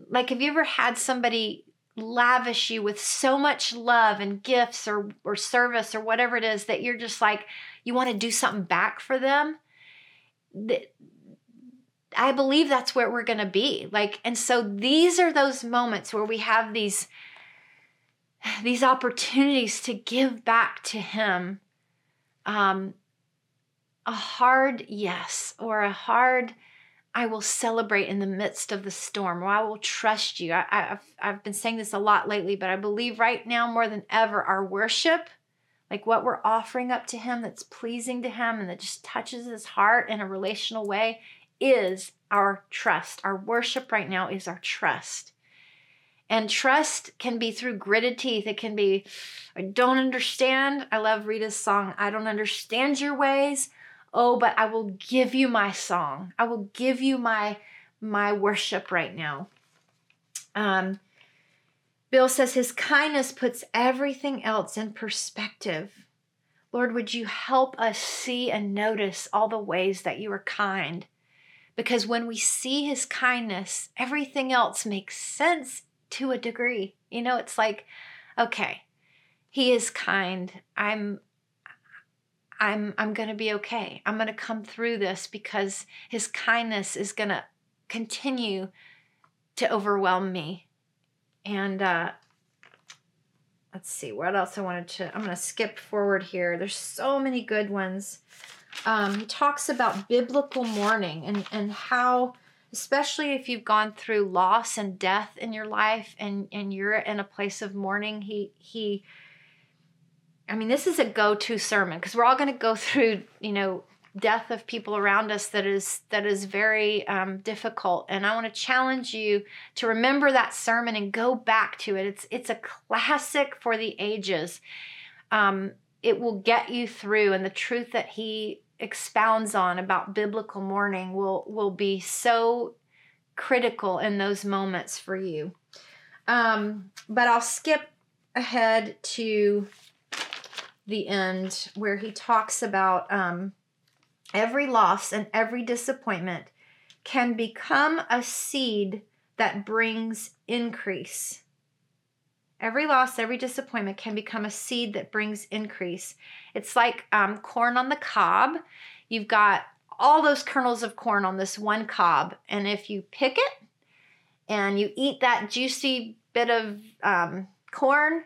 like have you ever had somebody lavish you with so much love and gifts or, or service or whatever it is that you're just like, you want to do something back for them. I believe that's where we're going to be. Like, and so these are those moments where we have these these opportunities to give back to him um, a hard yes or a hard I will celebrate in the midst of the storm, or I will trust you. I, have I've been saying this a lot lately, but I believe right now more than ever, our worship, like what we're offering up to Him that's pleasing to Him and that just touches His heart in a relational way, is our trust. Our worship right now is our trust. And trust can be through gritted teeth. It can be, I don't understand. I love Rita's song, I don't understand your ways. Oh, but I will give you my song. I will give you my my worship right now. Um, Bill says his kindness puts everything else in perspective. Lord, would you help us see and notice all the ways that you are kind? Because when we see his kindness, everything else makes sense to a degree. You know, it's like, okay, he is kind. I'm I'm I'm going to be okay. I'm going to come through this because his kindness is going to continue to overwhelm me. And uh let's see what else I wanted to I'm going to skip forward here. There's so many good ones. Um he talks about biblical mourning and and how especially if you've gone through loss and death in your life and and you're in a place of mourning, he he I mean, this is a go-to sermon because we're all going to go through, you know, death of people around us that is that is very um, difficult. And I want to challenge you to remember that sermon and go back to it. It's it's a classic for the ages. Um, it will get you through, and the truth that he expounds on about biblical mourning will will be so critical in those moments for you. Um, but I'll skip ahead to the end where he talks about um, every loss and every disappointment can become a seed that brings increase. Every loss, every disappointment can become a seed that brings increase. It's like um, corn on the cob. You've got all those kernels of corn on this one cob, and if you pick it and you eat that juicy bit of um, corn,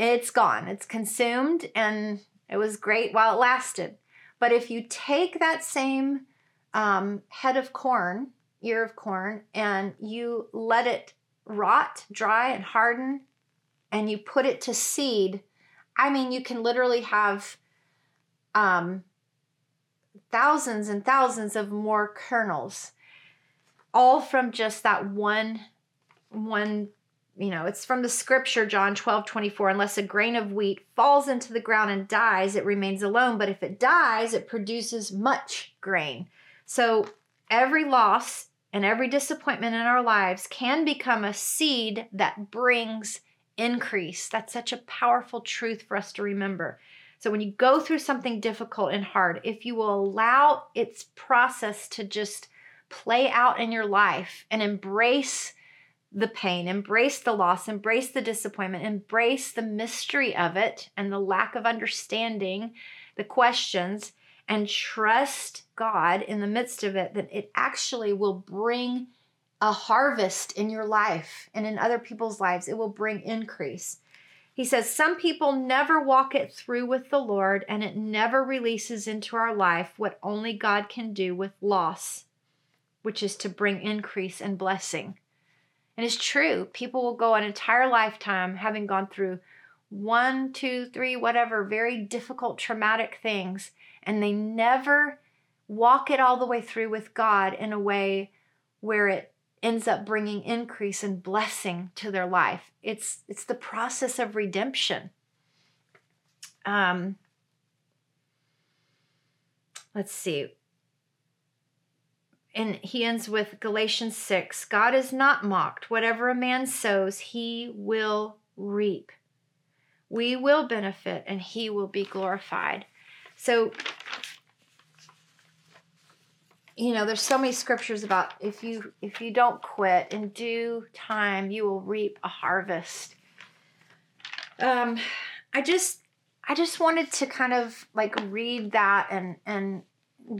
it's gone. It's consumed and it was great while it lasted. But if you take that same um, head of corn, ear of corn, and you let it rot, dry, and harden, and you put it to seed, I mean, you can literally have um, thousands and thousands of more kernels, all from just that one one you know, it's from the scripture, John 12, 24. Unless a grain of wheat falls into the ground and dies, it remains alone. But if it dies, it produces much grain. So every loss and every disappointment in our lives can become a seed that brings increase. That's such a powerful truth for us to remember. So when you go through something difficult and hard, if you will allow its process to just play out in your life and embrace the pain, embrace the loss, embrace the disappointment, embrace the mystery of it and the lack of understanding, the questions, and trust God in the midst of it, that it actually will bring a harvest in your life and in other people's lives. It will bring increase. He says, Some people never walk it through with the Lord, and it never releases into our life what only God can do with loss, which is to bring increase and blessing. And it's true. People will go an entire lifetime having gone through one, two, three, whatever, very difficult, traumatic things, and they never walk it all the way through with God in a way where it ends up bringing increase and blessing to their life. It's it's the process of redemption. Um, let's see and he ends with Galatians 6 God is not mocked. Whatever a man sows, he will reap. We will benefit and he will be glorified. So, you know, there's so many scriptures about if you if you don't quit in due time, you will reap a harvest. Um, I just I just wanted to kind of like read that and and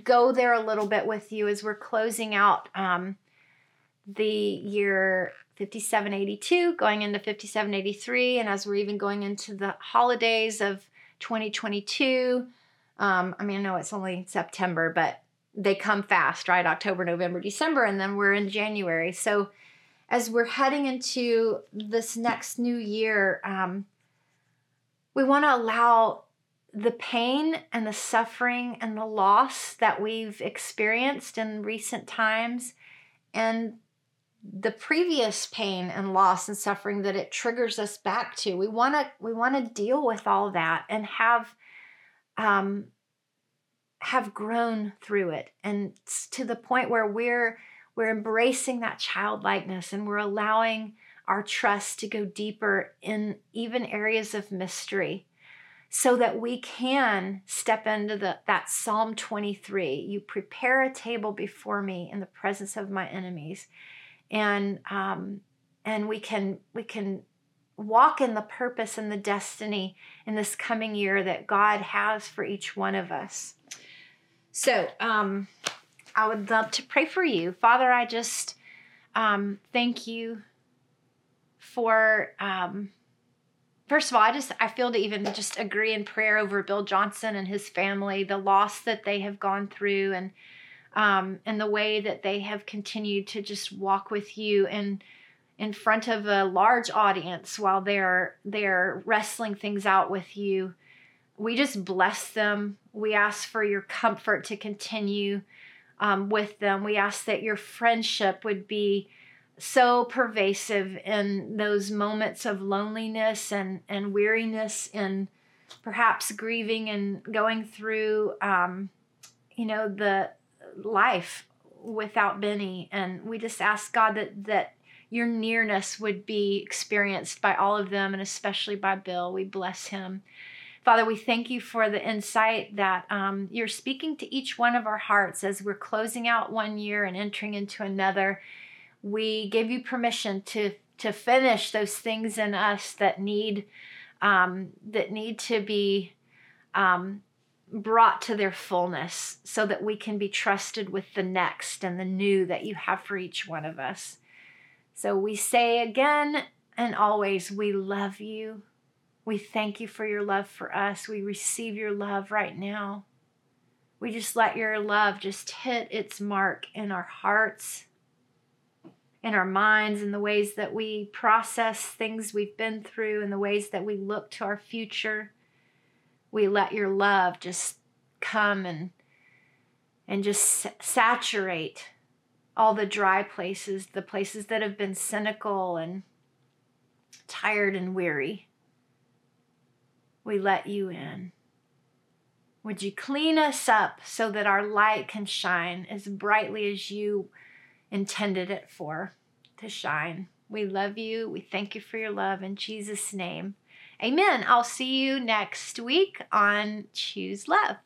go there a little bit with you as we're closing out um, the year 5782, going into 5783, and as we're even going into the holidays of 2022. Um, I mean, I know it's only September, but they come fast, right? October, November, December, and then we're in January. So as we're heading into this next new year, um, we want to allow the pain and the suffering and the loss that we've experienced in recent times and the previous pain and loss and suffering that it triggers us back to. We want to we want to deal with all that and have um have grown through it. And to the point where we're we're embracing that childlikeness and we're allowing our trust to go deeper in even areas of mystery so that we can step into the that Psalm 23 you prepare a table before me in the presence of my enemies and um and we can we can walk in the purpose and the destiny in this coming year that God has for each one of us. So, um, I would love to pray for you. Father, I just um, thank you for, um, first of all, I just, I feel to even just agree in prayer over Bill Johnson and his family, the loss that they have gone through and, um, and the way that they have continued to just walk with you and in front of a large audience while they're they're wrestling things out with you we just bless them. We ask for your comfort to continue um, with them. We ask that your friendship would be so pervasive in those moments of loneliness and, and weariness and perhaps grieving and going through, um, you know, the life without Beni. And we just ask God that, that your nearness would be experienced by all of them and especially by Bill. We bless him. Father, we thank you for the insight that um, you're speaking to each one of our hearts as we're closing out one year and entering into another. We give you permission to to finish those things in us that need um, that need to be um, brought to their fullness, so that we can be trusted with the next and the new that you have for each one of us. So we say again and always, we love you. We thank you for your love for us. We receive your love right now. We just let your love just hit its mark in our hearts, in our minds, in the ways that we process things we've been through, in the ways that we look to our future. We let your love just come and and just saturate all the dry places, the places that have been cynical and tired and weary we let you in. Would you clean us up so that our light can shine as brightly as you intended it for to shine? We love you. We thank you for your love in Jesus' name. Amen. I'll see you next week on Choose Love.